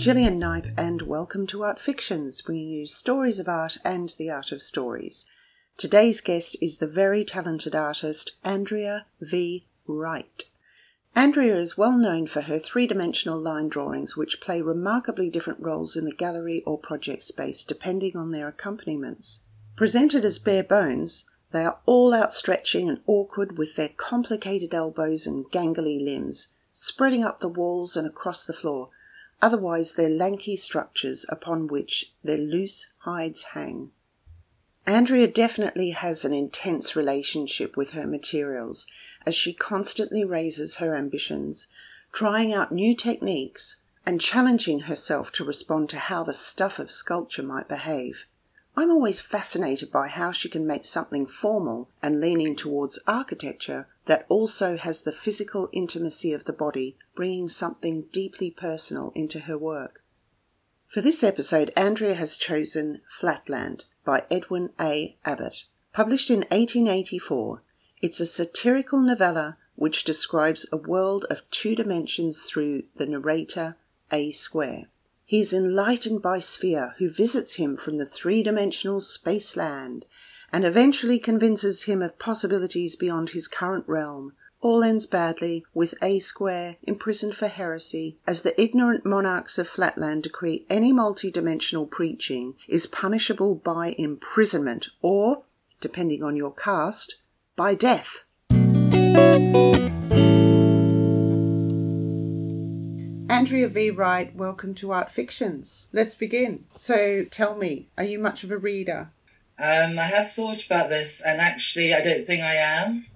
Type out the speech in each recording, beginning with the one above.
Gillian Knipe, and welcome to Art Fictions, bringing you stories of art and the art of stories. Today's guest is the very talented artist Andrea V. Wright. Andrea is well known for her three dimensional line drawings, which play remarkably different roles in the gallery or project space depending on their accompaniments. Presented as bare bones, they are all outstretching and awkward with their complicated elbows and gangly limbs, spreading up the walls and across the floor otherwise they're lanky structures upon which their loose hides hang. Andrea definitely has an intense relationship with her materials as she constantly raises her ambitions, trying out new techniques and challenging herself to respond to how the stuff of sculpture might behave. I'm always fascinated by how she can make something formal and leaning towards architecture that also has the physical intimacy of the body, bringing something deeply personal into her work. For this episode, Andrea has chosen Flatland by Edwin A. Abbott. Published in 1884, it's a satirical novella which describes a world of two dimensions through the narrator, A Square. He is enlightened by Sphere, who visits him from the three dimensional space land and eventually convinces him of possibilities beyond his current realm. All ends badly, with A Square imprisoned for heresy, as the ignorant monarchs of Flatland decree any multi-dimensional preaching is punishable by imprisonment or, depending on your caste, by death. Andrea V. Wright, welcome to Art Fictions. Let's begin. So tell me, are you much of a reader? Um, I have thought about this, and actually, I don't think I am.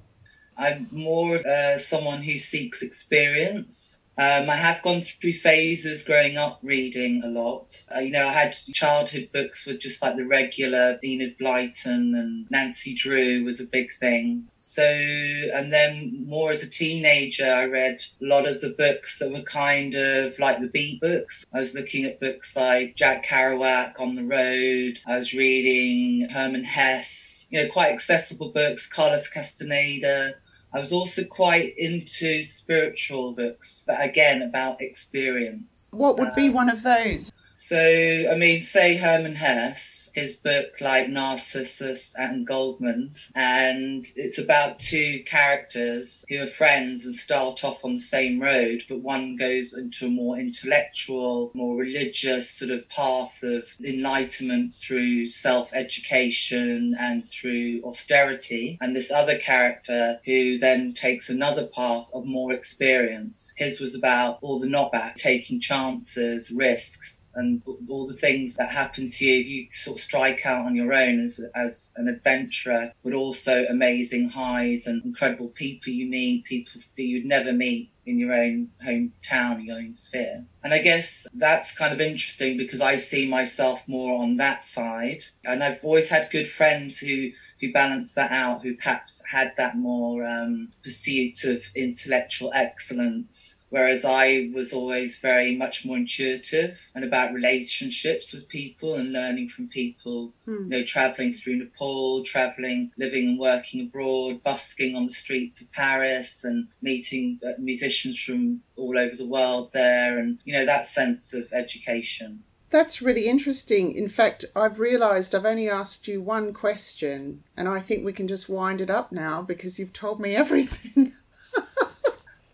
I'm more uh, someone who seeks experience. Um, I have gone through phases growing up reading a lot. Uh, you know, I had childhood books with just like the regular Enid Blyton and Nancy Drew was a big thing. So, and then more as a teenager, I read a lot of the books that were kind of like the beat books. I was looking at books like Jack Kerouac on the road. I was reading Hermann Hesse, you know, quite accessible books, Carlos Castaneda. I was also quite into spiritual books, but again about experience. What would um, be one of those? So, I mean, say Herman Hesse his book like Narcissus and Goldmund. And it's about two characters who are friends and start off on the same road, but one goes into a more intellectual, more religious sort of path of enlightenment through self education and through austerity. And this other character who then takes another path of more experience. His was about all the knockback, taking chances, risks and all the things that happen to you, you sort of strike out on your own as, as an adventurer, but also amazing highs and incredible people you meet, people that you'd never meet in your own hometown, your own sphere. And I guess that's kind of interesting because I see myself more on that side. And I've always had good friends who who balance that out, who perhaps had that more um, pursuit of intellectual excellence Whereas I was always very much more intuitive and about relationships with people and learning from people. Hmm. You know, traveling through Nepal, traveling, living and working abroad, busking on the streets of Paris and meeting uh, musicians from all over the world there. And, you know, that sense of education. That's really interesting. In fact, I've realised I've only asked you one question, and I think we can just wind it up now because you've told me everything.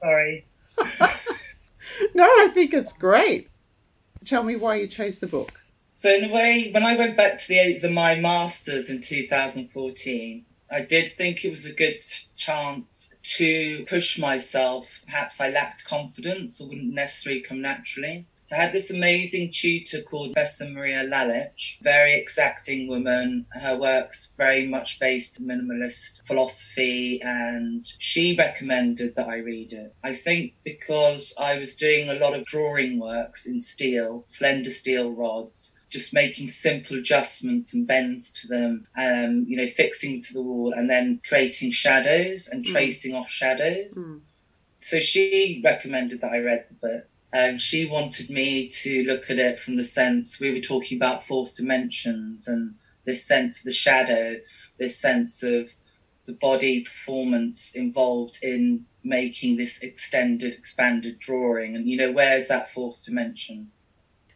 Sorry. no, I think it's great. Tell me why you chose the book. So in a way, when I went back to the, the my masters in 2014, I did think it was a good chance to push myself. Perhaps I lacked confidence or wouldn't necessarily come naturally. So I had this amazing tutor called Professor Maria Lalich, very exacting woman. Her work's very much based minimalist philosophy and she recommended that I read it. I think because I was doing a lot of drawing works in steel, slender steel rods, just making simple adjustments and bends to them, um, you know, fixing to the wall and then creating shadows and mm. tracing mm. off shadows. Mm. So she recommended that I read the book. Um, she wanted me to look at it from the sense we were talking about fourth dimensions and this sense of the shadow, this sense of the body performance involved in making this extended, expanded drawing. And, you know, where's that fourth dimension?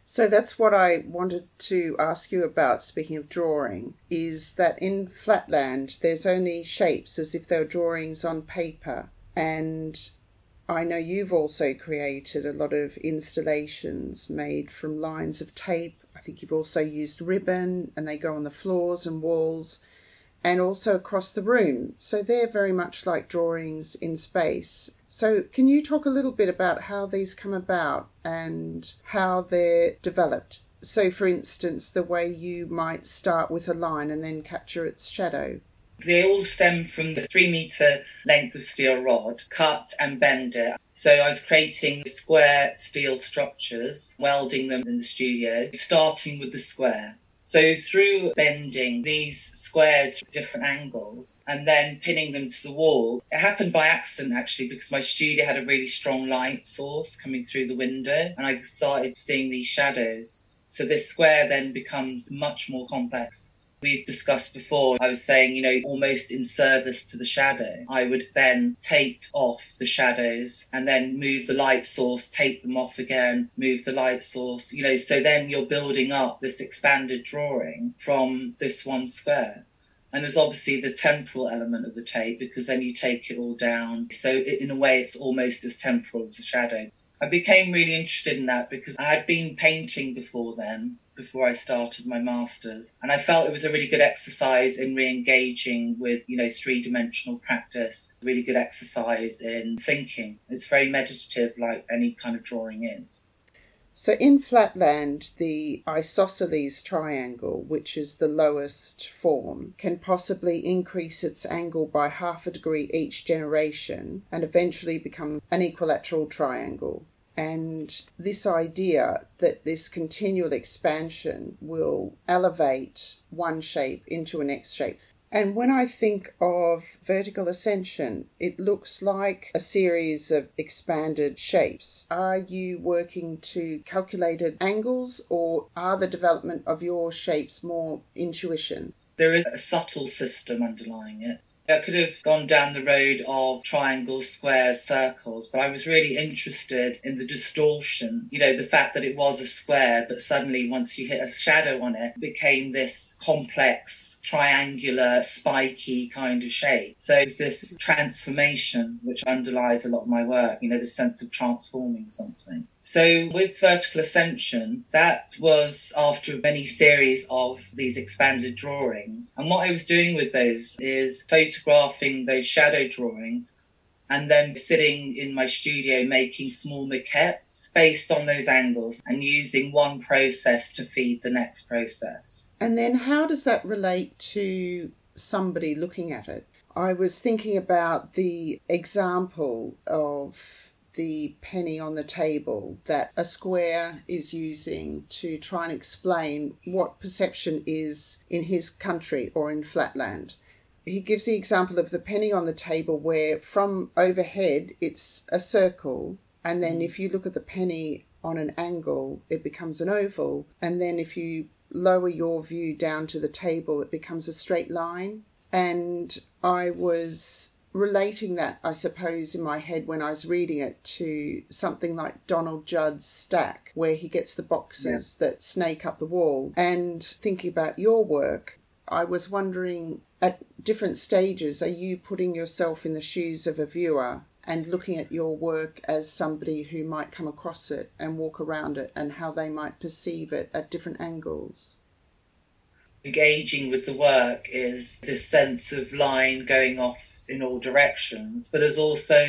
So that's what I wanted to ask you about, speaking of drawing, is that in Flatland there's only shapes as if they were drawings on paper. And I know you've also created a lot of installations made from lines of tape. I think you've also used ribbon and they go on the floors and walls and also across the room. So they're very much like drawings in space. So, can you talk a little bit about how these come about and how they're developed? So, for instance, the way you might start with a line and then capture its shadow. They all stem from the three meter length of steel rod, cut and bend it. So I was creating square steel structures, welding them in the studio, starting with the square. So through bending these squares different angles and then pinning them to the wall, it happened by accident actually because my studio had a really strong light source coming through the window and I started seeing these shadows. So this square then becomes much more complex we've discussed before, I was saying, you know, almost in service to the shadow, I would then tape off the shadows and then move the light source, take them off again, move the light source, you know, so then you're building up this expanded drawing from this one square. And there's obviously the temporal element of the tape because then you take it all down. So, in a way, it's almost as temporal as the shadow. I became really interested in that because I had been painting before then before I started my masters. And I felt it was a really good exercise in re-engaging with, you know, three-dimensional practice, really good exercise in thinking. It's very meditative like any kind of drawing is. So in Flatland, the isosceles triangle, which is the lowest form, can possibly increase its angle by half a degree each generation and eventually become an equilateral triangle. And this idea that this continual expansion will elevate one shape into a next shape. And when I think of vertical ascension, it looks like a series of expanded shapes. Are you working to calculated angles or are the development of your shapes more intuition? There is a subtle system underlying it. I could have gone down the road of triangles, squares, circles, but I was really interested in the distortion. You know, the fact that it was a square, but suddenly once you hit a shadow on it, it became this complex, triangular, spiky kind of shape. So it's this transformation which underlies a lot of my work, you know, the sense of transforming something. So with vertical ascension, that was after many series of these expanded drawings. And what I was doing with those is photographing those shadow drawings and then sitting in my studio making small maquettes based on those angles and using one process to feed the next process. And then how does that relate to somebody looking at it? I was thinking about the example of the penny on the table that a square is using to try and explain what perception is in his country or in flatland. He gives the example of the penny on the table where from overhead it's a circle, and then mm. if you look at the penny on an angle, it becomes an oval, and then if you lower your view down to the table, it becomes a straight line. And I was relating that, I suppose, in my head when I was reading it to something like Donald Judd's stack, where he gets the boxes yeah. that snake up the wall. And thinking about your work, I was wondering at different stages, are you putting yourself in the shoes of a viewer and looking at your work as somebody who might come across it and walk around it and how they might perceive it at different angles? Engaging with the work is this sense of line going off in all directions, but there's also,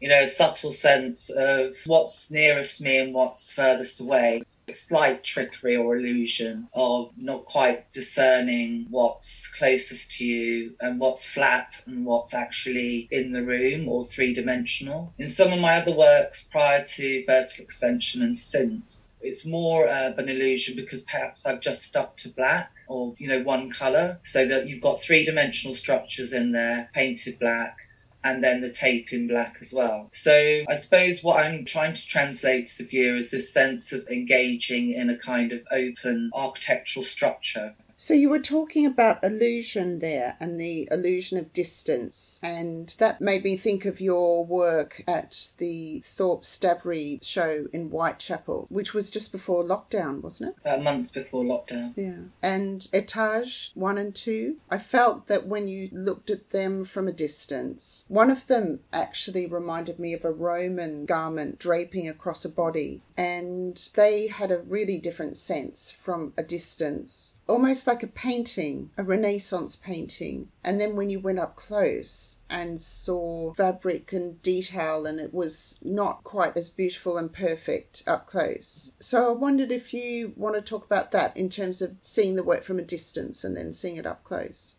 you know, a subtle sense of what's nearest me and what's furthest away. A slight trickery or illusion of not quite discerning what's closest to you and what's flat and what's actually in the room or three dimensional. In some of my other works prior to Vertical Extension and since, it's more uh, of an illusion because perhaps I've just stuck to black or, you know, one color so that you've got three dimensional structures in there, painted black, and then the tape in black as well. So I suppose what I'm trying to translate to the viewer is this sense of engaging in a kind of open architectural structure. So you were talking about illusion there and the illusion of distance, and that made me think of your work at the Thorpe Stavry show in Whitechapel, which was just before lockdown, wasn't it? About months before lockdown. Yeah. And Etage 1 and 2, I felt that when you looked at them from a distance, one of them actually reminded me of a Roman garment draping across a body, and they had a really different sense from a distance almost like a painting, a Renaissance painting. And then when you went up close and saw fabric and detail, and it was not quite as beautiful and perfect up close. So I wondered if you want to talk about that in terms of seeing the work from a distance and then seeing it up close.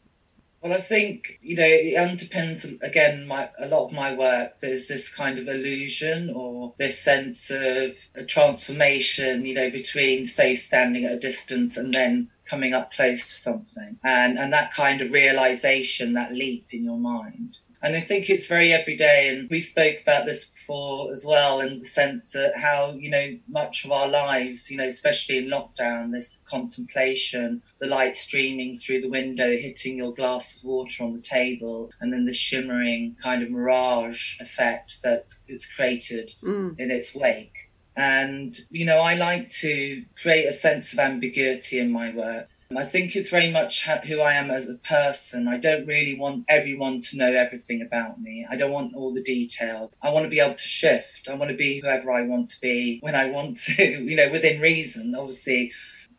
Well, I think you know it underpins again my a lot of my work. There's this kind of illusion or this sense of a transformation, you know, between say standing at a distance and then coming up close to something, and and that kind of realization, that leap in your mind. And I think it's very everyday. And we spoke about this before as well, in the sense that how, you know, much of our lives, you know, especially in lockdown, this contemplation, the light streaming through the window, hitting your glass of water on the table, and then the shimmering kind of mirage effect that is created mm. in its wake. And, you know, I like to create a sense of ambiguity in my work. I think it's very much who I am as a person. I don't really want everyone to know everything about me. I don't want all the details. I want to be able to shift. I want to be whoever I want to be when I want to, you know, within reason, obviously.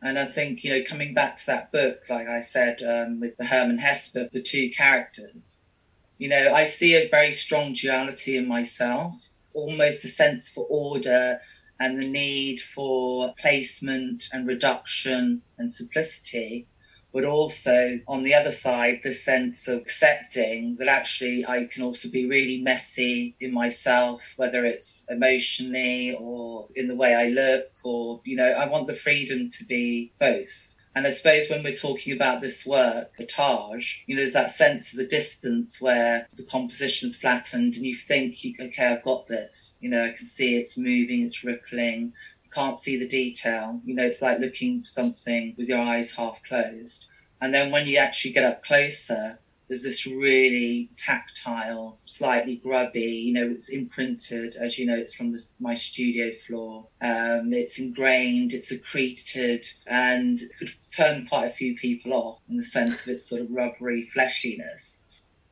And I think, you know, coming back to that book, like I said, um, with the Herman Hesse book, the two characters, you know, I see a very strong duality in myself, almost a sense for order and the need for placement and reduction and simplicity, but also on the other side, the sense of accepting that actually I can also be really messy in myself, whether it's emotionally or in the way I look, or, you know, I want the freedom to be both. And I suppose when we're talking about this work, the Taj, you know, there's that sense of the distance where the composition's flattened and you think, okay, I've got this. You know, I can see it's moving, it's rippling. You can't see the detail. You know, it's like looking something with your eyes half closed. And then when you actually get up closer, there's this really tactile, slightly grubby, you know, it's imprinted, as you know, it's from the, my studio floor. Um, it's ingrained, it's accreted, and could turn quite a few people off in the sense of its sort of rubbery fleshiness.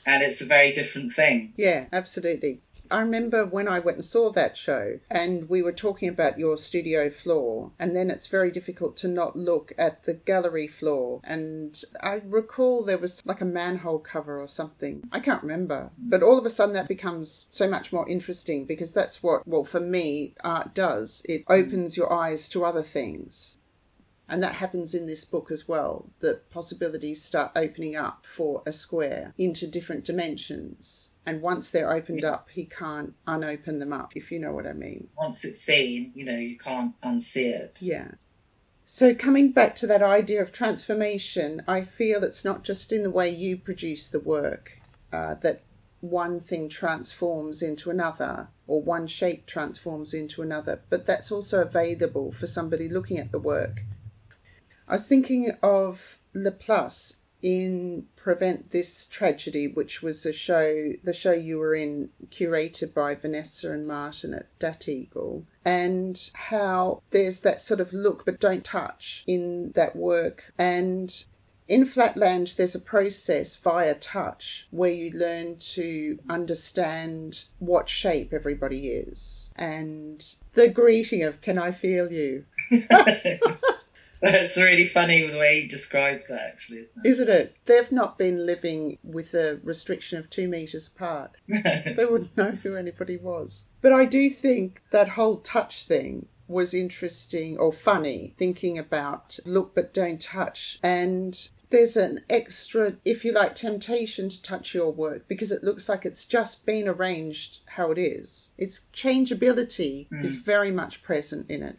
And it's a very different thing. Yeah, absolutely. I remember when I went and saw that show and we were talking about your studio floor, and then it's very difficult to not look at the gallery floor. And I recall there was like a manhole cover or something. I can't remember. But all of a sudden that becomes so much more interesting because that's what, well, for me, art does. It opens your eyes to other things. And that happens in this book as well. The possibilities start opening up for a square into different dimensions and once they're opened up, he can't unopen them up, if you know what I mean. Once it's seen, you know, you can't unsee it. Yeah. So, coming back to that idea of transformation, I feel it's not just in the way you produce the work uh, that one thing transforms into another or one shape transforms into another, but that's also available for somebody looking at the work. I was thinking of Laplace in Prevent This Tragedy, which was a show, the show you were in, curated by Vanessa and Martin at Dat Eagle, and how there's that sort of look but don't touch in that work. And in Flatland, there's a process via touch where you learn to understand what shape everybody is. And the greeting of, Can I feel you? That's really funny the way he describes that, actually, isn't it? Isn't it? They've not been living with a restriction of two metres apart. they wouldn't know who anybody was. But I do think that whole touch thing was interesting or funny, thinking about look but don't touch. And there's an extra, if you like, temptation to touch your work because it looks like it's just been arranged how it is. Its changeability mm. is very much present in it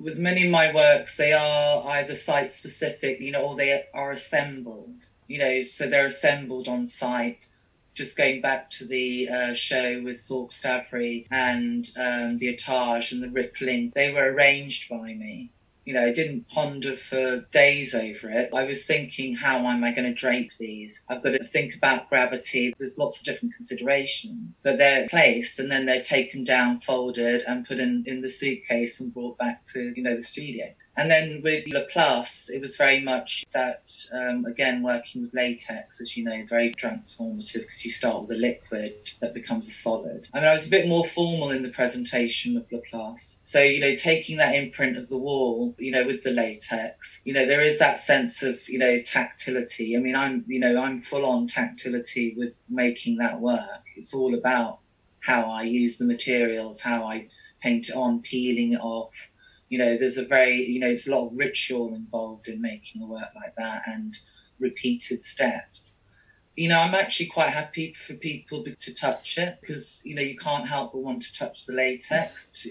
with many of my works, they are either site specific, you know, or they are assembled, you know, so they're assembled on site. Just going back to the uh, show with Thorpe Stavry and um, the Etage and the Rippling, they were arranged by me. You know, I didn't ponder for days over it. I was thinking, how am I going to drape these? I've got to think about gravity. There's lots of different considerations, but they're placed and then they're taken down, folded, and put in, in the suitcase and brought back to, you know, the studio. And then with Laplace, it was very much that, um, again, working with latex, as you know, very transformative because you start with a liquid that becomes a solid. I mean, I was a bit more formal in the presentation of Laplace. So, you know, taking that imprint of the wall, you know, with the latex, you know, there is that sense of, you know, tactility. I mean, I'm, you know, I'm full on tactility with making that work. It's all about how I use the materials, how I paint it on, peeling it off you know, there's a very, you know, it's a lot of ritual involved in making a work like that and repeated steps. You know, I'm actually quite happy for people to touch it because, you know, you can't help but want to touch the latex.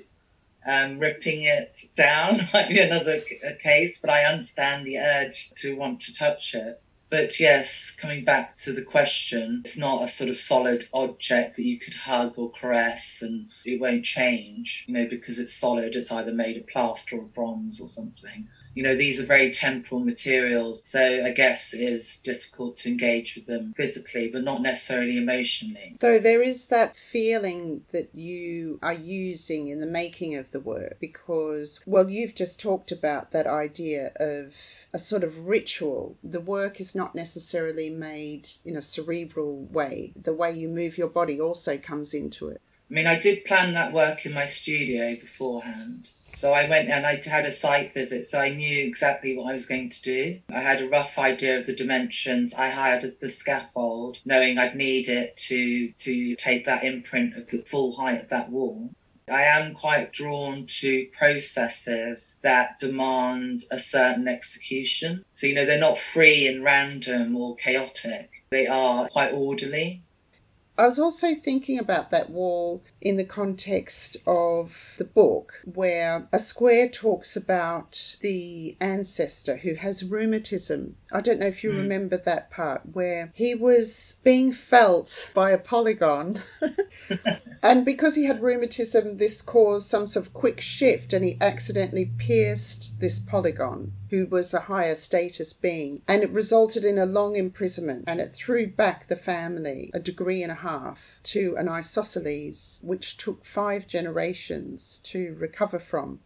Um, ripping it down might be another case, but I understand the urge to want to touch it. But yes, coming back to the question, it's not a sort of solid object that you could hug or caress and it won't change, you know, because it's solid. It's either made of plaster or bronze or something you know, these are very temporal materials. So I guess it is difficult to engage with them physically, but not necessarily emotionally. Though there is that feeling that you are using in the making of the work because, well, you've just talked about that idea of a sort of ritual. The work is not necessarily made in a cerebral way. The way you move your body also comes into it. I mean, I did plan that work in my studio beforehand. So I went and I had a site visit, so I knew exactly what I was going to do. I had a rough idea of the dimensions. I hired the scaffold, knowing I'd need it to to take that imprint of the full height of that wall. I am quite drawn to processes that demand a certain execution. So, you know, they're not free and random or chaotic. They are quite orderly. I was also thinking about that wall in the context of the book, where a square talks about the ancestor who has rheumatism. I don't know if you mm. remember that part, where he was being felt by a polygon. and because he had rheumatism, this caused some sort of quick shift, and he accidentally pierced this polygon who was a higher status being, and it resulted in a long imprisonment, and it threw back the family a degree and a half to an isosceles, which took five generations to recover from.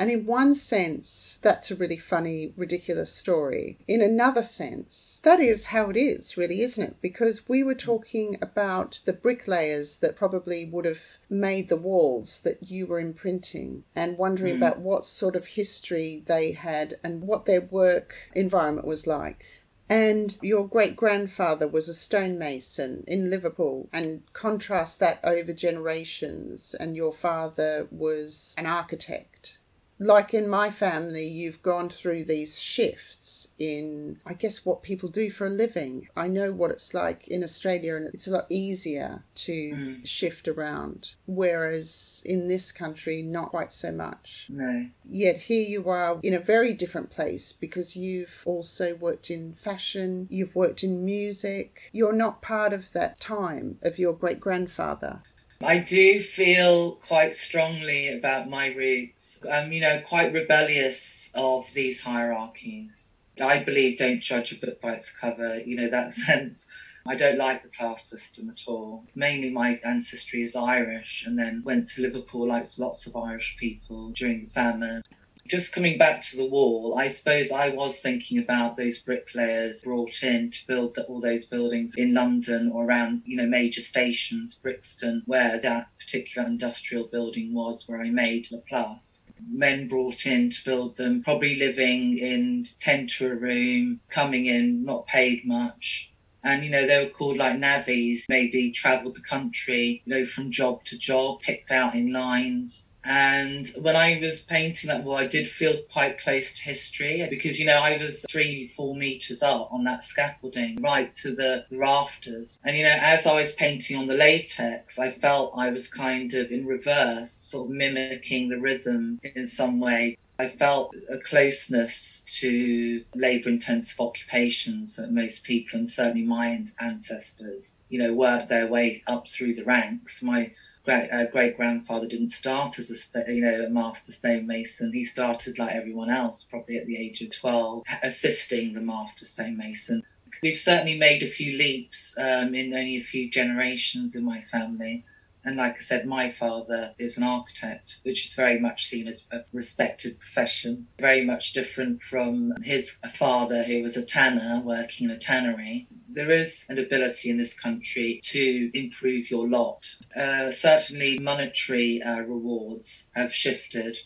And in one sense, that's a really funny, ridiculous story. In another sense, that is how it is, really, isn't it? Because we were talking about the bricklayers that probably would have made the walls that you were imprinting and wondering mm. about what sort of history they had and what their work environment was like. And your great grandfather was a stonemason in Liverpool, and contrast that over generations, and your father was an architect like in my family, you've gone through these shifts in, I guess, what people do for a living. I know what it's like in Australia, and it's a lot easier to mm. shift around, whereas in this country, not quite so much. No. Yet here you are in a very different place because you've also worked in fashion, you've worked in music. You're not part of that time of your great grandfather. I do feel quite strongly about my roots. I'm, you know, quite rebellious of these hierarchies. I believe don't judge a book by its cover, you know, that sense. I don't like the class system at all. Mainly my ancestry is Irish and then went to Liverpool like lots of Irish people during the famine just coming back to the wall, I suppose I was thinking about those bricklayers brought in to build the, all those buildings in London or around, you know, major stations, Brixton, where that particular industrial building was where I made Laplace. Men brought in to build them, probably living in tent to a room, coming in, not paid much, and you know they were called like navvies maybe traveled the country you know from job to job picked out in lines and when I was painting that wall, I did feel quite close to history because, you know, I was three, four meters up on that scaffolding right to the rafters. And, you know, as I was painting on the latex, I felt I was kind of in reverse, sort of mimicking the rhythm in some way. I felt a closeness to labour intensive occupations that most people, and certainly my ancestors, you know, worked their way up through the ranks. My great uh, great grandfather didn't start as a you know a master stonemason. He started like everyone else, probably at the age of twelve, assisting the master stonemason. We've certainly made a few leaps um, in only a few generations in my family. And like I said, my father is an architect, which is very much seen as a respected profession, very much different from his father, who was a tanner working in a tannery. There is an ability in this country to improve your lot. Uh, certainly, monetary uh, rewards have shifted.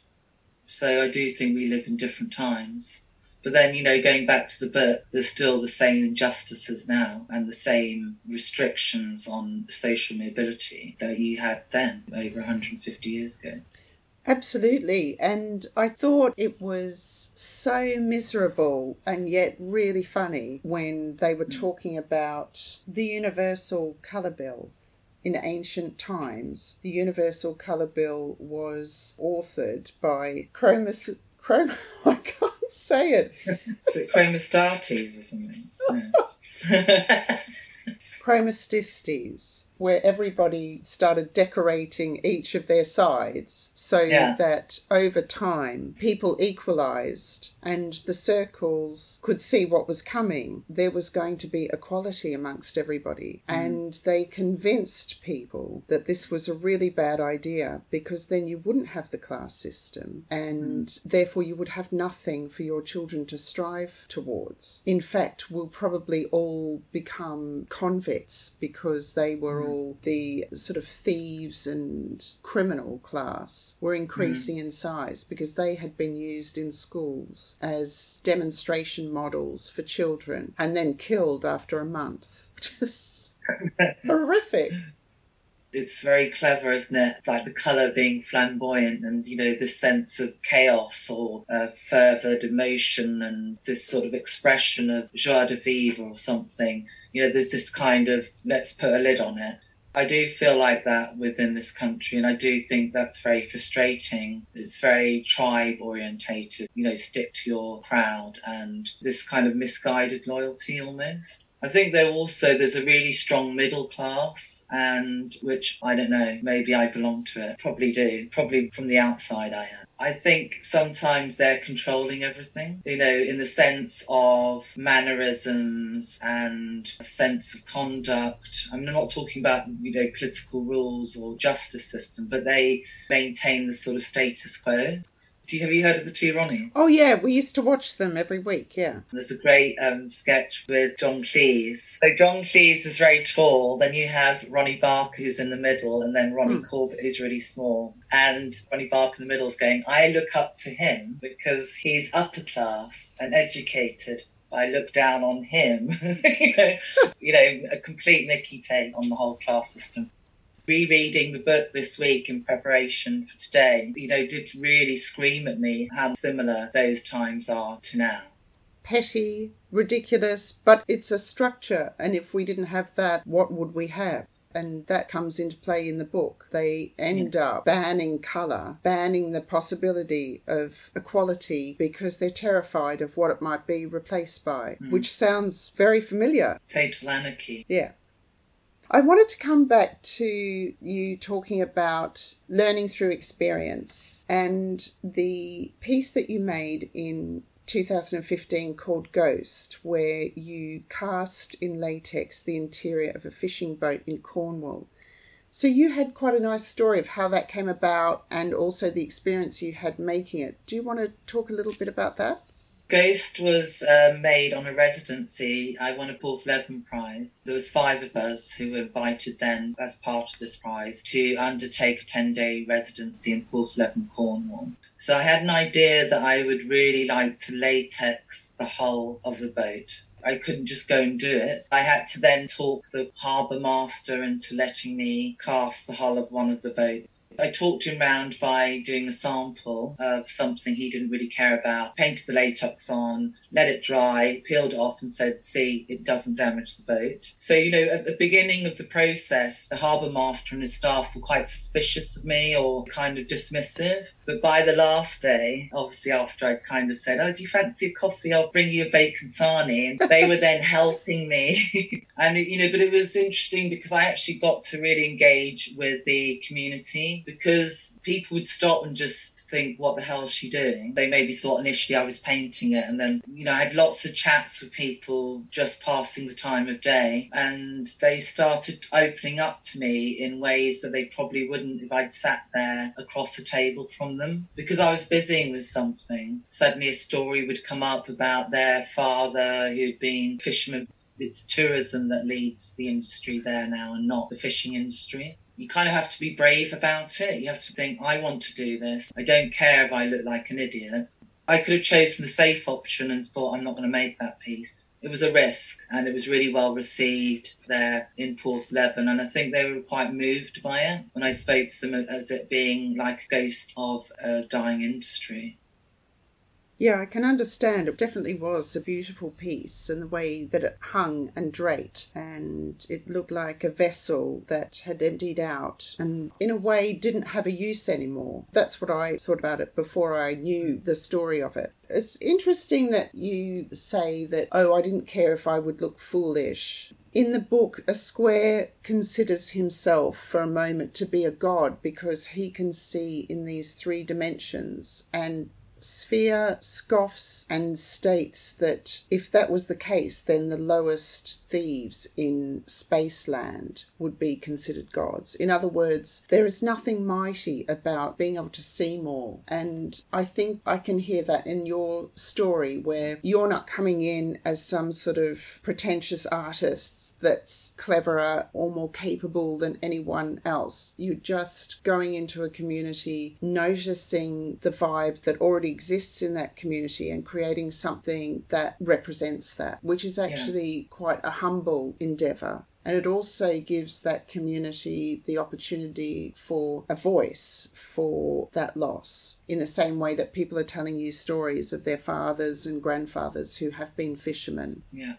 So I do think we live in different times. But then, you know, going back to the book, there's still the same injustices now and the same restrictions on social mobility that you had then over 150 years ago. Absolutely. And I thought it was so miserable and yet really funny when they were mm. talking about the Universal Colour Bill. In ancient times, the Universal Colour Bill was authored by Chromis. Chrom- I say it. Is it Chromastates or something? Yeah. Where everybody started decorating each of their sides so yeah. that over time people equalized and the circles could see what was coming. There was going to be equality amongst everybody. Mm. And they convinced people that this was a really bad idea because then you wouldn't have the class system and mm. therefore you would have nothing for your children to strive towards. In fact, we'll probably all become convicts because they were mm. the sort of thieves and criminal class were increasing in size because they had been used in schools as demonstration models for children and then killed after a month. Just horrific it's very clever, isn't it? Like the colour being flamboyant and, you know, this sense of chaos or uh, fervid emotion and this sort of expression of joie de vivre or something. You know, there's this kind of let's put a lid on it. I do feel like that within this country, and I do think that's very frustrating. It's very tribe orientated, you know, stick to your crowd and this kind of misguided loyalty almost. I think there also there's a really strong middle class, and which I don't know, maybe I belong to it. Probably do. Probably from the outside, I am. I think sometimes they're controlling everything, you know, in the sense of mannerisms and a sense of conduct. I'm not talking about, you know, political rules or justice system, but they maintain the sort of status quo. Do you, have you heard of the two Ronnie? Oh yeah, we used to watch them every week. Yeah. There's a great um, sketch with John Cleese. So John Cleese is very tall. Then you have Ronnie Barker who's in the middle, and then Ronnie hmm. Corbett who's really small. And Ronnie Barker in the middle is going, "I look up to him because he's upper class and educated." I look down on him. you, know, you know, a complete Mickey take on the whole class system rereading the book this week in preparation for today, you know, did really scream at me how similar those times are to now. Petty, ridiculous, but it's a structure. And if we didn't have that, what would we have? and that comes into play in the book. They end yeah. up banning colour, banning the possibility of equality because they're terrified of what it might be replaced by, mm. which sounds very familiar. Total anarchy. Yeah. I wanted to come back to you talking about learning through experience and the piece that you made in 2015 called Ghost, where you cast in latex the interior of a fishing boat in Cornwall. So you had quite a nice story of how that came about and also the experience you had making it. Do you want to talk a little bit about that? Ghost was uh, made on a residency. I won a Porthleven Prize. There was five of us who were invited then as part of this prize to undertake a 10-day residency in Porthleven, Cornwall. So I had an idea that I would really like to latex the hull of the boat. I couldn't just go and do it. I had to then talk the harbour master into letting me cast the hull of one of the boats I talked him round by doing a sample of something he didn't really care about, painted the latex on, let it dry, peeled off, and said, See, it doesn't damage the boat. So, you know, at the beginning of the process, the harbour master and his staff were quite suspicious of me or kind of dismissive. But by the last day, obviously, after I'd kind of said, Oh, do you fancy a coffee? I'll bring you a bacon sarnie. And they were then helping me. and, you know, but it was interesting because I actually got to really engage with the community because people would stop and just think, what the hell is she doing? They maybe thought initially I was painting it. And then, you know, I had lots of chats with people just passing the time of day. And they started opening up to me in ways that they probably wouldn't if I'd sat there across the table from them. Because I was busying with something, suddenly a story would come up about their father who'd been fisherman it's tourism that leads the industry there now and not the fishing industry you kind of have to be brave about it. You have to think, I want to do this. I don't care if I look like an idiot. I could have chosen the safe option and thought, I'm not going to make that piece. It was a risk and it was really well received there in Porthleven. And I think they were quite moved by it when I spoke to them as it being like a ghost of a dying industry. Yeah, I can understand. It definitely was a beautiful piece, and the way that it hung and draped, and it looked like a vessel that had emptied out and, in a way, didn't have a use anymore. That's what I thought about it before I knew the story of it. It's interesting that you say that, oh, I didn't care if I would look foolish. In the book, a square considers himself for a moment to be a god because he can see in these three dimensions and Sphere scoffs and states that if that was the case, then the lowest thieves in Spaceland would be considered gods. In other words, there is nothing mighty about being able to see more. And I think I can hear that in your story where you're not coming in as some sort of pretentious artist that's cleverer or more capable than anyone else. You're just going into a community, noticing the vibe that already exists in that community and creating something that represents that, which is actually yeah. quite a humble endeavour. And it also gives that community the opportunity for a voice for that loss, in the same way that people are telling you stories of their fathers and grandfathers who have been fishermen. Yeah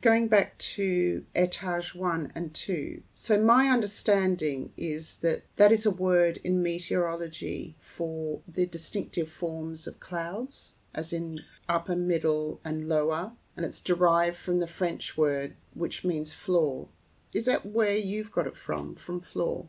going back to etage one and two. So, my understanding is that that is a word in meteorology for the distinctive forms of clouds, as in upper, middle, and lower, and it's derived from the French word which means floor. Is that where you've got it from, from floor?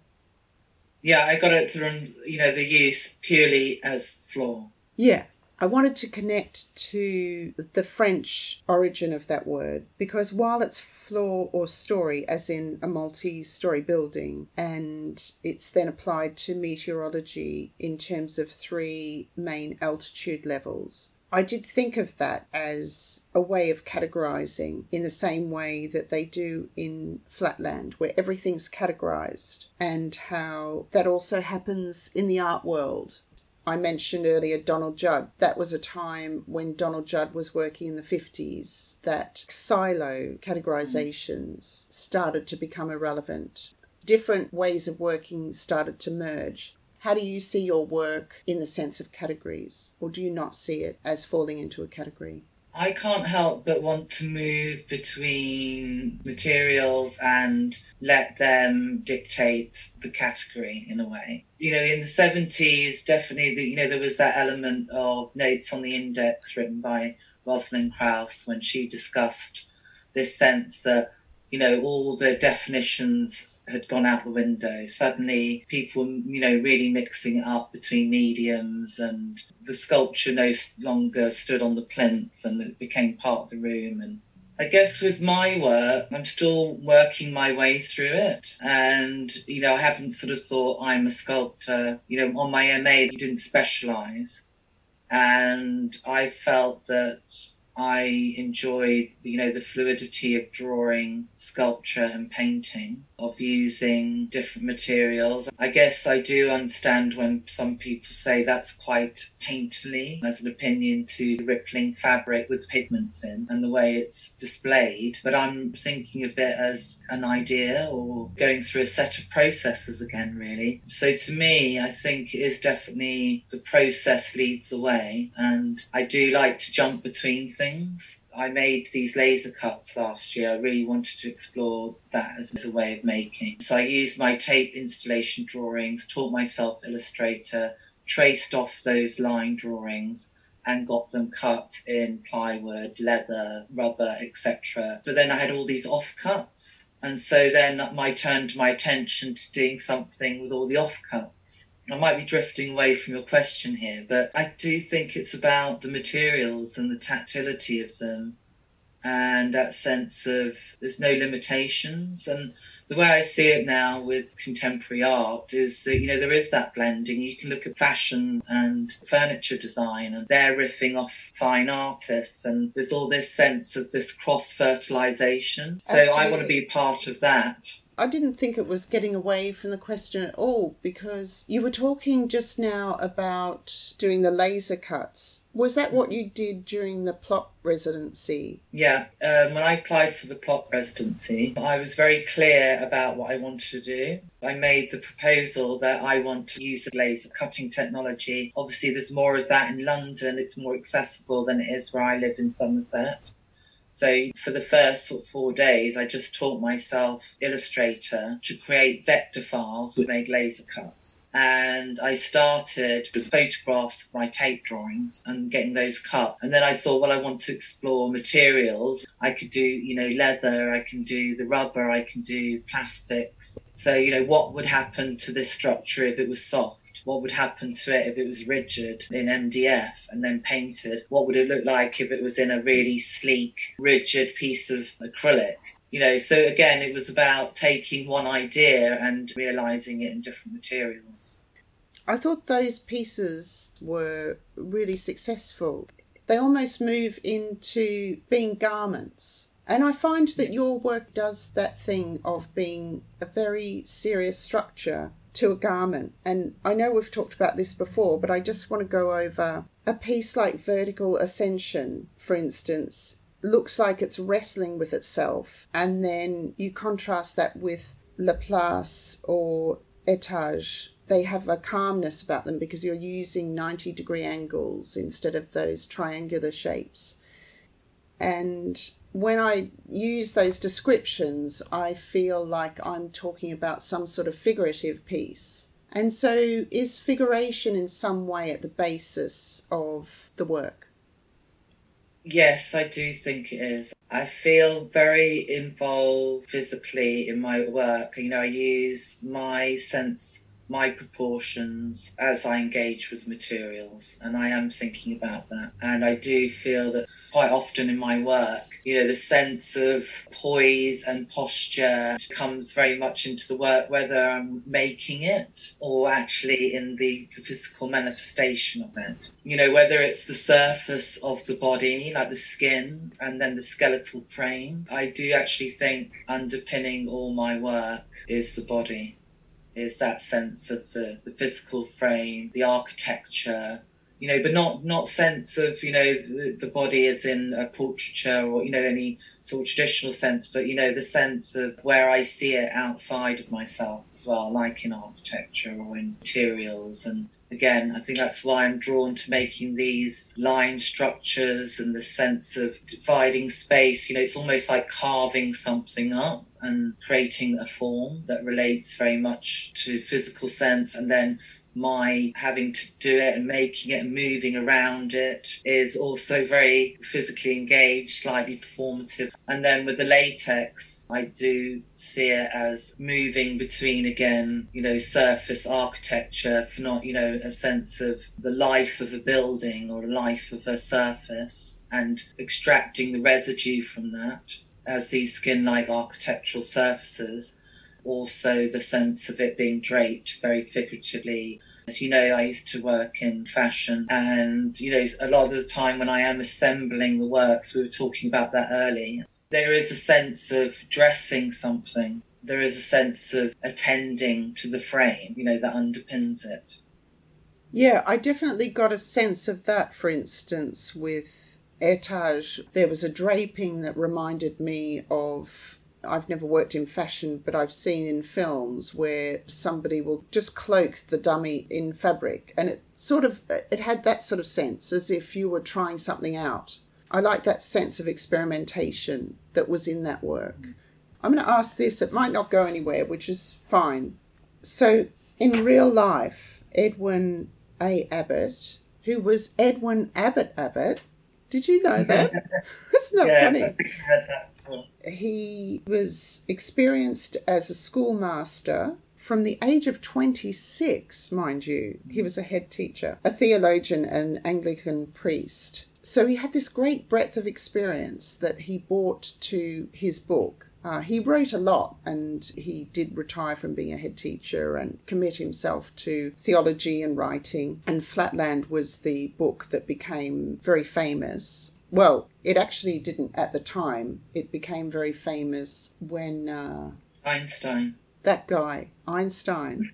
Yeah, I got it from, you know, the use purely as floor. Yeah. I wanted to connect to the French origin of that word because while it's floor or story, as in a multi story building, and it's then applied to meteorology in terms of three main altitude levels, I did think of that as a way of categorizing in the same way that they do in Flatland, where everything's categorized, and how that also happens in the art world. I mentioned earlier Donald Judd. That was a time when Donald Judd was working in the 50s that silo categorizations started to become irrelevant. Different ways of working started to merge. How do you see your work in the sense of categories, or do you not see it as falling into a category? I can't help but want to move between materials and let them dictate the category in a way. You know, in the 70s, definitely, the, you know, there was that element of notes on the index written by Rosalind Krauss when she discussed this sense that, you know, all the definitions had gone out the window. Suddenly, people, you know, really mixing it up between mediums, and the sculpture no longer stood on the plinth and it became part of the room. And I guess with my work, I'm still working my way through it. And, you know, I haven't sort of thought I'm a sculptor. You know, on my MA, you didn't specialize. And I felt that I enjoyed, you know, the fluidity of drawing, sculpture, and painting, of using different materials. I guess I do understand when some people say that's quite painterly as an opinion to the rippling fabric with pigments in and the way it's displayed. But I'm thinking of it as an idea or going through a set of processes again, really. So to me, I think it is definitely the process leads the way. And I do like to jump between things. I made these laser cuts last year. I really wanted to explore that as, as, a way of making. So I used my tape installation drawings, taught myself Illustrator, traced off those line drawings, and got them cut in plywood, leather, rubber, etc. But then I had all these offcuts. And so then I turned my attention to doing something with all the offcuts. I might be drifting away from your question here, but I do think it's about the materials and the tactility of them and that sense of there's no limitations. And the way I see it now with contemporary art is that, you know, there is that blending. You can look at fashion and furniture design, and they're riffing off fine artists, and there's all this sense of this cross fertilization. So Absolutely. I want to be part of that. I didn't think it was getting away from the question at all because you were talking just now about doing the laser cuts. Was that what you did during the plot residency? Yeah, um, when I applied for the plot residency, I was very clear about what I wanted to do. I made the proposal that I want to use the laser cutting technology. Obviously, there's more of that in London, it's more accessible than it is where I live in Somerset. So for the first sort of four days, I just taught myself Illustrator to create vector files with made laser cuts. And I started with photographs of my tape drawings and getting those cut. And then I thought, well, I want to explore materials. I could do, you know, leather, I can do the rubber, I can do plastics. So, you know, what would happen to this structure if it was soft? What would happen to it if it was rigid in MDF and then painted? What would it look like if it was in a really sleek, rigid piece of acrylic? You know, so again, it was about taking one idea and realizing it in different materials. I thought those pieces were really successful. They almost move into being garments. And I find that your work does that thing of being a very serious structure to a garment. And I know we've talked about this before, but I just want to go over a piece like Vertical Ascension, for instance, looks like it's wrestling with itself. And then you contrast that with La Place or Etage. They have a calmness about them because you're using 90 degree angles instead of those triangular shapes. And when I use those descriptions, I feel like I'm talking about some sort of figurative piece. And so, is figuration in some way at the basis of the work? Yes, I do think it is. I feel very involved physically in my work. You know, I use my sense my proportions as I engage with materials. And I am thinking about that. And I do feel that quite often in my work, you know, the sense of poise and posture comes very much into the work, whether I'm making it or actually in the, the physical manifestation of it. You know, whether it's the surface of the body, like the skin, and then the skeletal frame. I do actually think underpinning all my work is the body is that sense of the, the physical frame, the architecture, you know, but not not sense of you know the, the body as in a portraiture or you know any sort of traditional sense, but you know the sense of where I see it outside of myself as well, like in architecture or in materials. And again, I think that's why I'm drawn to making these line structures and the sense of dividing space. You know, it's almost like carving something up and creating a form that relates very much to physical sense and then my having to do it and making it and moving around it is also very physically engaged, slightly performative. And then with the latex, I do see it as moving between again, you know, surface architecture for not, you know, a sense of the life of a building or a life of a surface and extracting the residue from that as these skin like architectural surfaces. Also, the sense of it being draped very figuratively As you know, I used to work in fashion, and you know, a lot of the time when I am assembling the works, we were talking about that early. There is a sense of dressing something. There is a sense of attending to the frame, you know, that underpins it. Yeah, I definitely got a sense of that, for instance, with Etage. There was a draping that reminded me of I've never worked in fashion, but I've seen in films where somebody will just cloak the dummy in fabric, and it sort of it had that sort of sense as if you were trying something out. I like that sense of experimentation that was in that work. I'm going to ask this, it might not go anywhere, which is fine. So, in real life, Edwin A. Abbott, who was Edwin Abbott Abbott, did you know that? Isn't that yeah, funny? He was experienced as a schoolmaster from the age of 26, mind you. He was a head teacher, a theologian, and Anglican priest. So he had this great breadth of experience that he brought to his book. Uh, he wrote a lot and he did retire from being a head teacher and commit himself to theology and writing. And Flatland was the book that became very famous well, it actually didn't at the time. It became very famous when uh, Einstein. That guy, Einstein.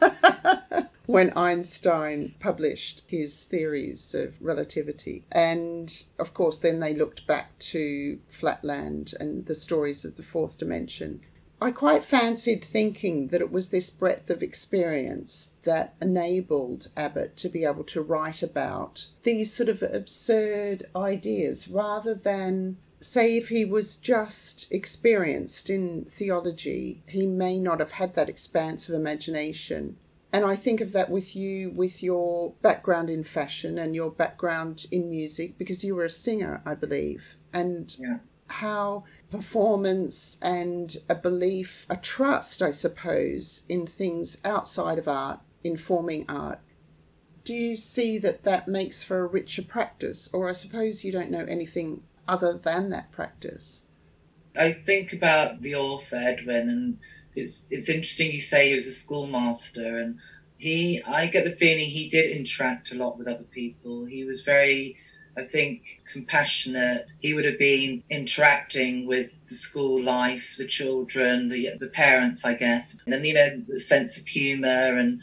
when Einstein published his theories of relativity. And of course, then they looked back to Flatland and the stories of the fourth dimension. I quite fancied thinking that it was this breadth of experience that enabled Abbott to be able to write about these sort of absurd ideas rather than say if he was just experienced in theology, he may not have had that expanse of imagination. And I think of that with you, with your background in fashion and your background in music, because you were a singer, I believe. And yeah. how performance and a belief, a trust, I suppose, in things outside of art, informing art. Do you see that that makes for a richer practice, or I suppose you don't know anything other than that practice? I think about the author Edwin, and it's it's interesting you say he was a schoolmaster, and he I get the feeling he did interact a lot with other people. He was very I think, compassionate. He would have been interacting with the school life, the children, the, the parents, I guess. And, you know, a sense of humour and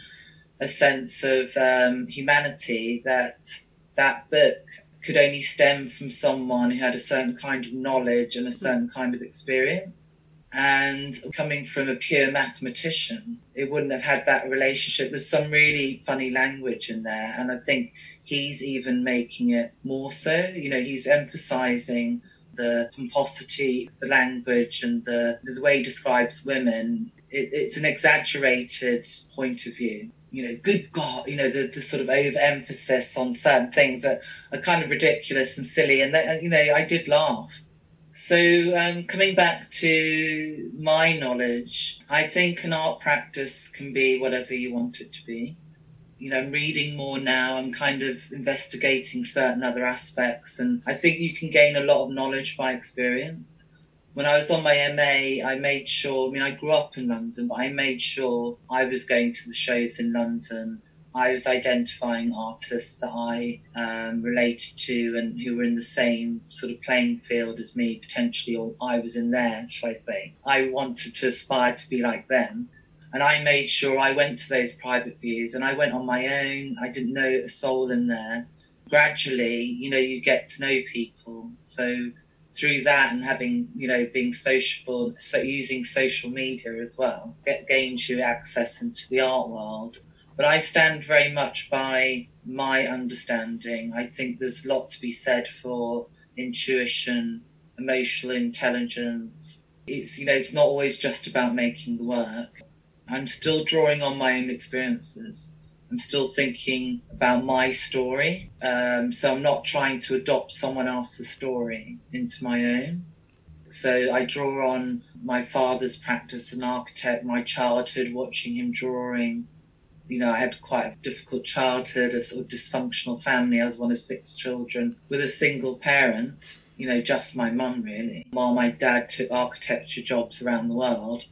a sense of um, humanity that that book could only stem from someone who had a certain kind of knowledge and a certain kind of experience. And coming from a pure mathematician, it wouldn't have had that relationship. There's some really funny language in there. And I think he's even making it more so. You know, he's emphasizing the pomposity, the language, and the, the way he describes women. It, it's an exaggerated point of view. You know, good God, you know, the, the sort of overemphasis on certain things that are kind of ridiculous and silly. And, that, you know, I did laugh. So, um, coming back to my knowledge, I think an art practice can be whatever you want it to be you know, I'm reading more now. I'm kind of investigating certain other aspects. And I think you can gain a lot of knowledge by experience. When I was on my MA, I made sure, I mean, I grew up in London, but I made sure I was going to the shows in London. I was identifying artists that I um, related to and who were in the same sort of playing field as me, potentially, or I was in there, shall I say. I wanted to aspire to be like them. And I made sure I went to those private views and I went on my own. I didn't know a soul in there. Gradually, you know, you get to know people. So through that and having, you know, being sociable, so using social media as well, get gains you access into the art world. But I stand very much by my understanding. I think there's a lot to be said for intuition, emotional intelligence. It's you know, it's not always just about making the work. I'm still drawing on my own experiences. I'm still thinking about my story. Um, so I'm not trying to adopt someone else's story into my own. So I draw on my father's practice as an architect, my childhood, watching him drawing. You know, I had quite a difficult childhood, a sort of dysfunctional family. I was one of six children with a single parent, you know, just my mum really, while my dad took architecture jobs around the world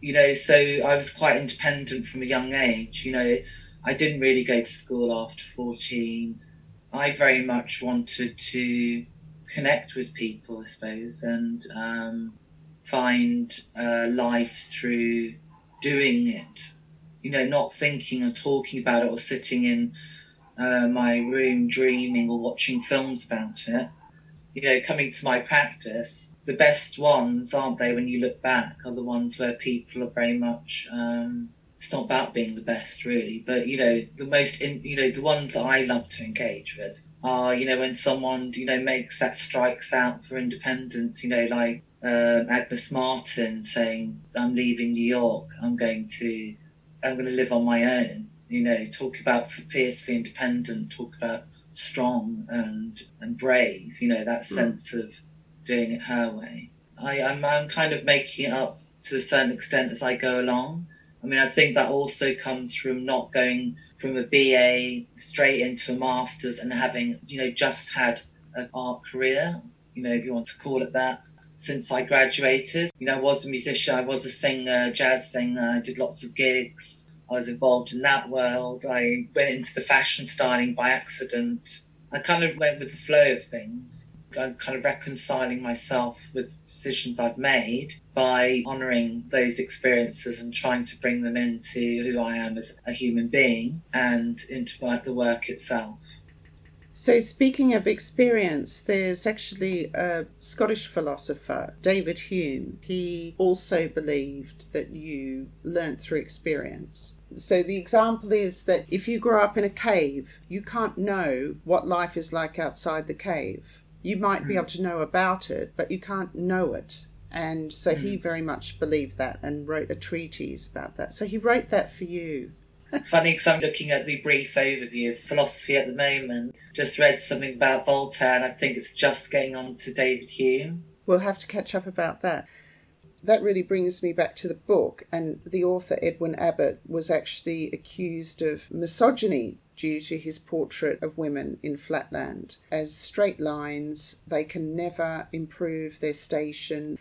you know, so I was quite independent from a young age. You know, I didn't really go to school after 14. I very much wanted to connect with people, I suppose, and um, find uh, life through doing it. You know, not thinking or talking about it or sitting in uh, my room dreaming or watching films about it. You know, coming to my practice, the best ones, aren't they, when you look back, are the ones where people are very much. Um, it's not about being the best, really, but you know, the most, in, you know, the ones I love to engage with are, you know, when someone, you know, makes that strikes out for independence, you know, like um, Agnes Martin saying, "I'm leaving New York. I'm going to, I'm going to live on my own." You know, talk about fiercely independent. Talk about strong and and brave. You know, that mm. sense of doing it her way. I, I'm, I'm kind of making it up to a certain extent as I go along. I mean, I think that also comes from not going from a BA straight into a master's and having, you know, just had an art career, you know, if you want to call it that since I graduated. You know, I was a musician, I was a singer, jazz singer, I did lots of gigs. I was involved in that world. I went into the fashion styling by accident. I kind of went with the flow of things. I'm kind of reconciling myself with decisions I've made by honoring those experiences and trying to bring them into who I am as a human being and into the work itself. So, speaking of experience, there's actually a Scottish philosopher, David Hume. He also believed that you learnt through experience. So, the example is that if you grow up in a cave, you can't know what life is like outside the cave. You might be hmm. able to know about it, but you can't know it. And so he hmm. very much believed that and wrote a treatise about that. So he wrote that for you. It's funny because I'm looking at the brief overview of philosophy at the moment. Just read something about Voltaire, and I think it's just getting on to David Hume. We'll have to catch up about that. That really brings me back to the book, and the author Edwin Abbott was actually accused of misogyny due to his portrait of women in Flatland. As straight lines, they can never improve their station.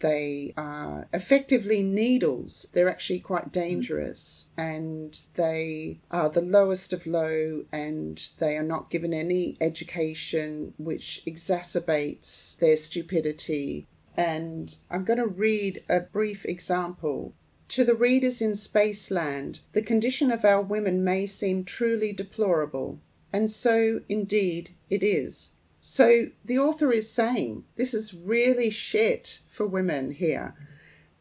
They are effectively needles. They're actually quite mm-hmm. dangerous and they are the lowest of low and they are not given any education, which exacerbates their stupidity. And I'm going to read a brief example to the readers in Spaceland, the condition of our women may seem truly deplorable, and so indeed it is. So the author is saying this is really shit for women here.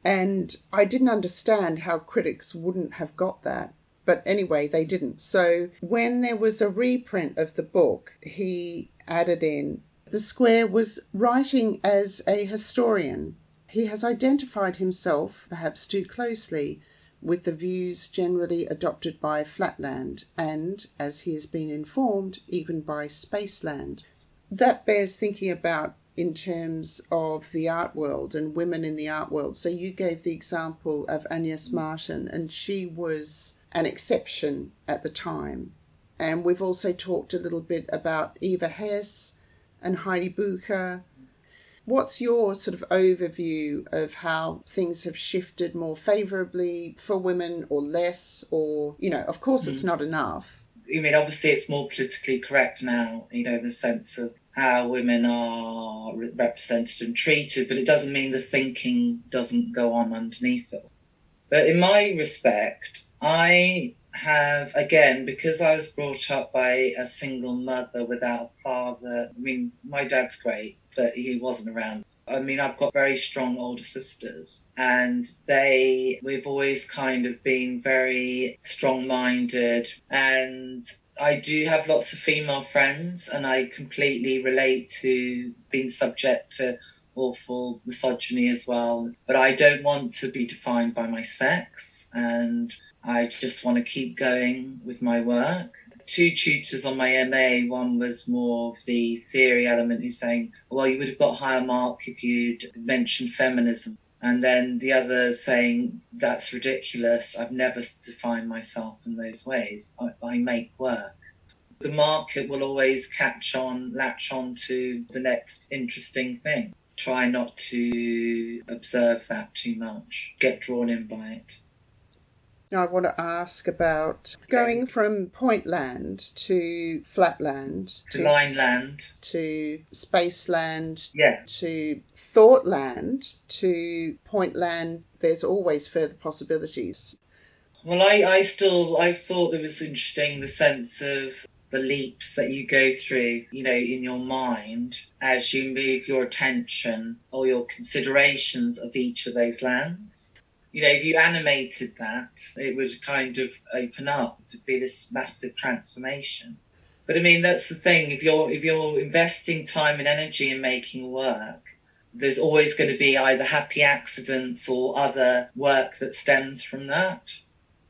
And I didn't understand how critics wouldn't have got that. But anyway, they didn't. So when there was a reprint of the book, he added in the Square was writing as a historian. He has identified himself, perhaps too closely, with the views generally adopted by Flatland and, as he has been informed, even by Spaceland that bears thinking about in terms of the art world and women in the art world. So you gave the example of Agnes Martin, and she was an exception at the time. And we've also talked a little bit about Eva Hesse and Heidi Bucher. What's your sort of overview of how things have shifted more favourably for women or less? Or, you know, of course, mm. it's not enough. I mean, obviously, it's more politically correct now, you know, in the sense of how women are represented and treated, but it doesn't mean the thinking doesn't go on underneath it. But in my respect, I have, again, because I was brought up by a single mother without a father, I mean, my dad's great, but he wasn't around. I mean, I've got very strong older sisters, and they, we've always kind of been very strong minded and I do have lots of female friends, and I completely relate to being subject to awful misogyny as well. But I don't want to be defined by my sex, and I just want to keep going with my work. Two tutors on my MA, one was more of the theory element, who's saying, well, you would have got higher mark if you'd mentioned feminism. And then the other saying, that's ridiculous. I've never defined myself in those ways. I, I make work. The market will always catch on, latch on to the next interesting thing. Try not to observe that too much, get drawn in by it. I want to ask about going from Pointland to Flatland to Lineland to Spaceland yeah. to Thoughtland to Pointland. There's always further possibilities. Well, I, I still I thought it was interesting the sense of the leaps that you go through, you know, in your mind as you move your attention or your considerations of each of those lands. You know, if you animated that, it would kind of open up to be this massive transformation. But I mean, that's the thing. If you're if you're investing time and energy in making work, there's always going to be either happy accidents or other work that stems from that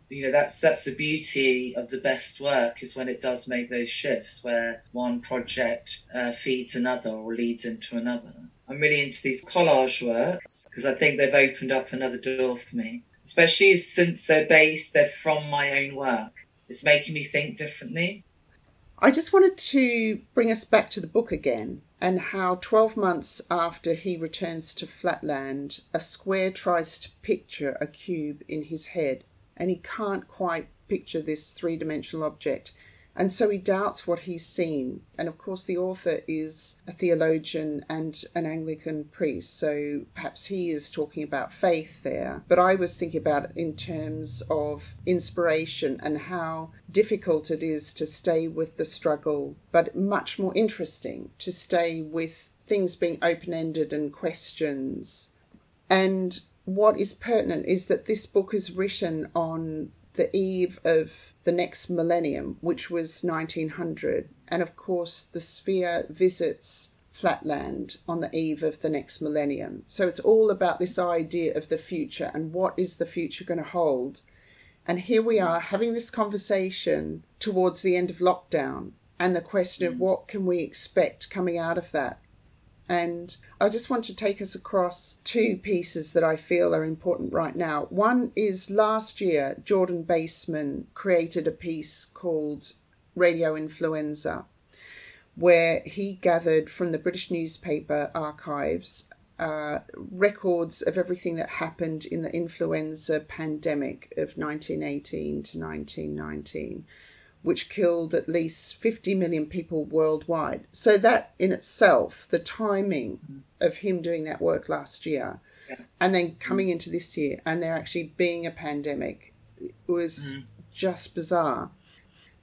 you know that's that's the beauty of the best work is when it does make those shifts where one project uh, feeds another or leads into another i'm really into these collage works because i think they've opened up another door for me. Especially since they're based they're from my own work. It's making me think differently. I just wanted to bring us back to the book again and how 12 months after he returns to Flatland, a square tries to picture a cube in his head. And he can't quite picture this three dimensional object. And so he doubts what he's seen. And of course, the author is a theologian and an Anglican priest, so perhaps he is talking about faith there. But I was thinking about it in terms of inspiration and how difficult it is to stay with the struggle, but much more interesting to stay with things being open ended and questions. And what is pertinent is that this book is written on the eve of the next millennium, which was 1900. And of course, the sphere visits Flatland on the eve of the next millennium. So it's all about this idea of the future and what is the future going to hold. And here we are having this conversation towards the end of lockdown and the question of mm. what can we expect coming out of that. And I just want to take us across two pieces that I feel are important right now. One is last year, Jordan Baseman created a piece called Radio Influenza, where he gathered from the British newspaper archives uh, records of everything that happened in the influenza pandemic of 1918 to 1919 which killed at least 50 million people worldwide. So, that in itself, the timing mm. of him doing that work last year yeah. and then coming mm. into this year and there actually being a pandemic was mm. just bizarre.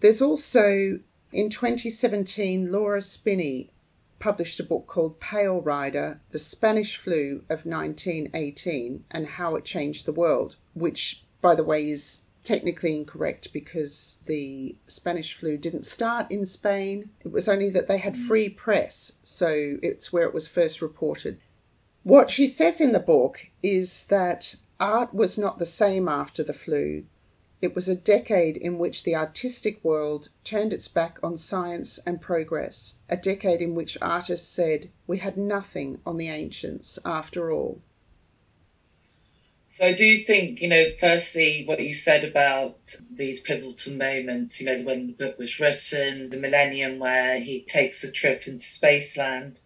There's also in 2017, Laura Spinney published a book called Pale Rider The Spanish Flu of 1918 and How It Changed the World, which, by the way, is technically incorrect because the Spanish flu didn't start in Spain. It was only that they had mm. free press, so it's where it was first reported. What she says in the book is that art was not the same after the flu. It was a decade in which the artistic world turned its back on science and progress, a decade in which artists said, We had nothing on the ancients after all. So I do think, you know, firstly, what you said about these pivotal moments, you know, when the book was written, the millennium where he takes a trip into Spaceland,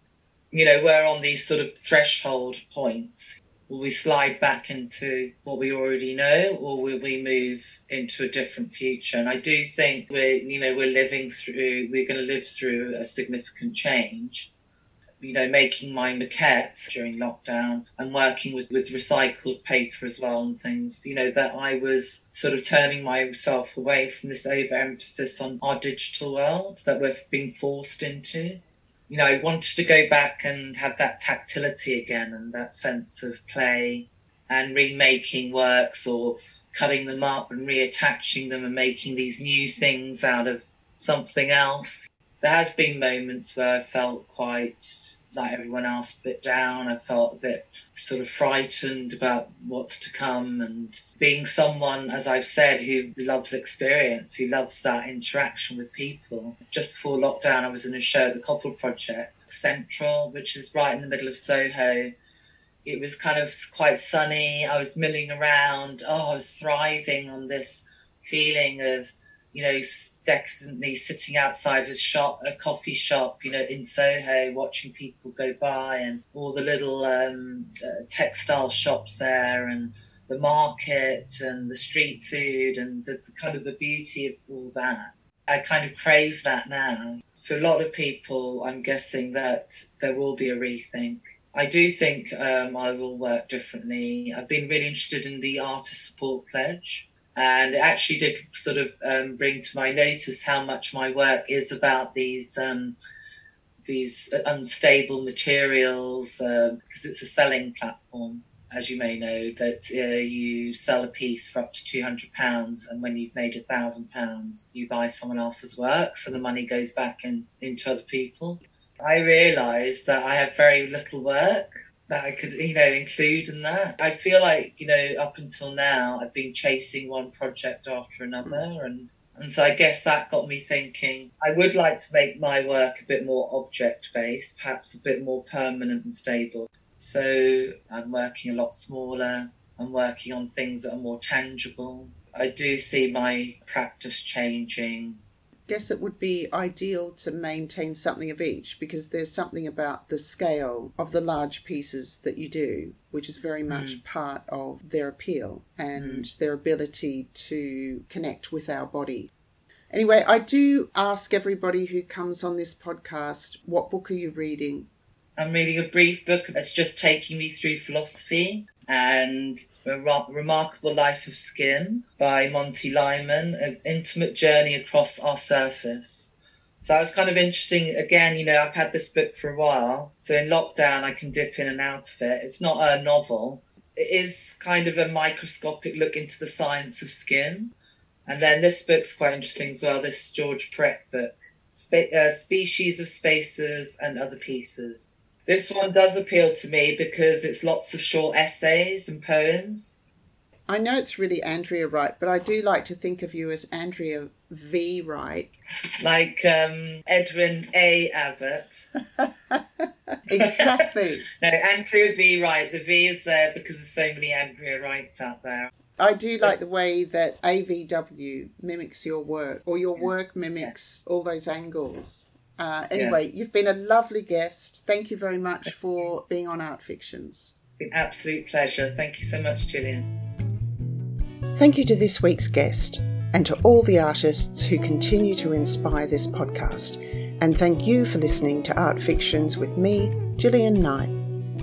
you know, we're on these sort of threshold points. Will we slide back into what we already know, or will we move into a different future? And I do think we're, you know, we're living through, we're going to live through a significant change you know, making my maquettes during lockdown and working with, with recycled paper as well and things, you know, that I was sort of turning myself away from this overemphasis on our digital world that we're being forced into. You know, I wanted to go back and have that tactility again and that sense of play and remaking works or cutting them up and reattaching them and making these new things out of something else. There has been moments where I felt quite like everyone else, a bit down. I felt a bit sort of frightened about what's to come and being someone, as I've said, who loves experience, who loves that interaction with people. Just before lockdown, I was in a show at the Koppel Project Central, which is right in the middle of Soho. It was kind of quite sunny. I was milling around. Oh, I was thriving on this feeling of you know, decadently sitting outside a shop, a coffee shop, you know, in Soho, watching people go by, and all the little um, uh, textile shops there, and the market and the street food and the, the kind of the beauty of all that. I kind of crave that now. For a lot of people, I'm guessing that there will be a rethink. I do think um, I will work differently. I've been really interested in the artist support pledge, and it actually did sort of um, bring to my notice how much my work is about these um, these unstable materials because um, it's a selling platform as you may know, that uh, you sell a piece for up to two hundred pounds, and when you've made a thousand pounds, you buy someone else's work, so the money goes back in, into other people. I realised that I have very little work that I could, you know, include in that. I feel like, you know, up until now, I've been chasing one project after another, hmm. and and so I guess that got me thinking. I would like to make my work a bit more object based, perhaps a bit more permanent and stable. So I'm working a lot smaller. I'm working on things that are more tangible. I do see my practice changing. I guess it would be ideal to maintain something of each because there's something about the scale of the large pieces that you do, which is very much mm. part of their appeal and mm. their ability to connect with our body. Anyway, I do ask everybody who comes on this podcast, what book are you reading? I'm reading a brief book that's just taking me through philosophy and a Remarkable Life of Skin by Monty Lyman, an intimate journey across our surface. So it's kind of interesting. Again, you know, I've had this book for a while. So in lockdown, I can dip in and out of it. It's not a novel. It is kind of a microscopic look into the science of skin. And then this book's quite interesting as well. This Georges Perec book, Spe- uh, Species of Spaces and Other Pieces. This one does appeal to me because it's lots of short essays and poems. I know it's really Andrea Wright, but I do like to think of you as Andrea V. Wright. Like um, Edwin A. Abbott. exactly. no, Andrea V. Wright. The V is there because there's so many Andrea Wrights out there. I do like the way that AVW mimics your work, or your work mimics all those angles. Uh, anyway, yeah. you've been a lovely guest. Thank you very much for being on Art Fictions. An absolute pleasure. Thank you so much, Gillian. Thank you to this week's guest and to all the artists who continue to inspire this podcast. And thank you for listening to Art Fictions with me, Gillian Knight.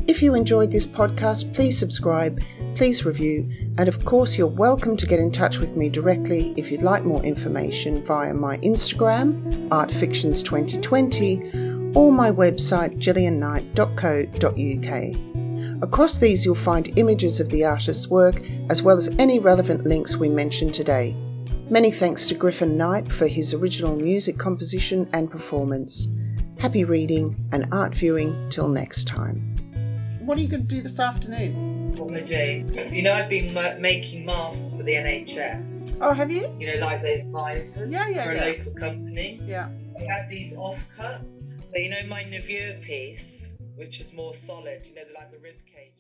If you enjoyed this podcast, please subscribe, please review, and of course, you're welcome to get in touch with me directly if you'd like more information via my Instagram, artfictions2020, or my website, gillianknight.co.uk. Across these, you'll find images of the artist's work as well as any relevant links we mentioned today. Many thanks to Griffin Knight for his original music composition and performance. Happy reading and art viewing till next time. What are you going to do this afternoon? Jay. You know, I've been making masks for the NHS. Oh, have you? You know, like those visors yeah, yeah, for yeah. a local company. Yeah. I had these offcuts. But you know, my Navure piece, which is more solid, you know, like the rib cage.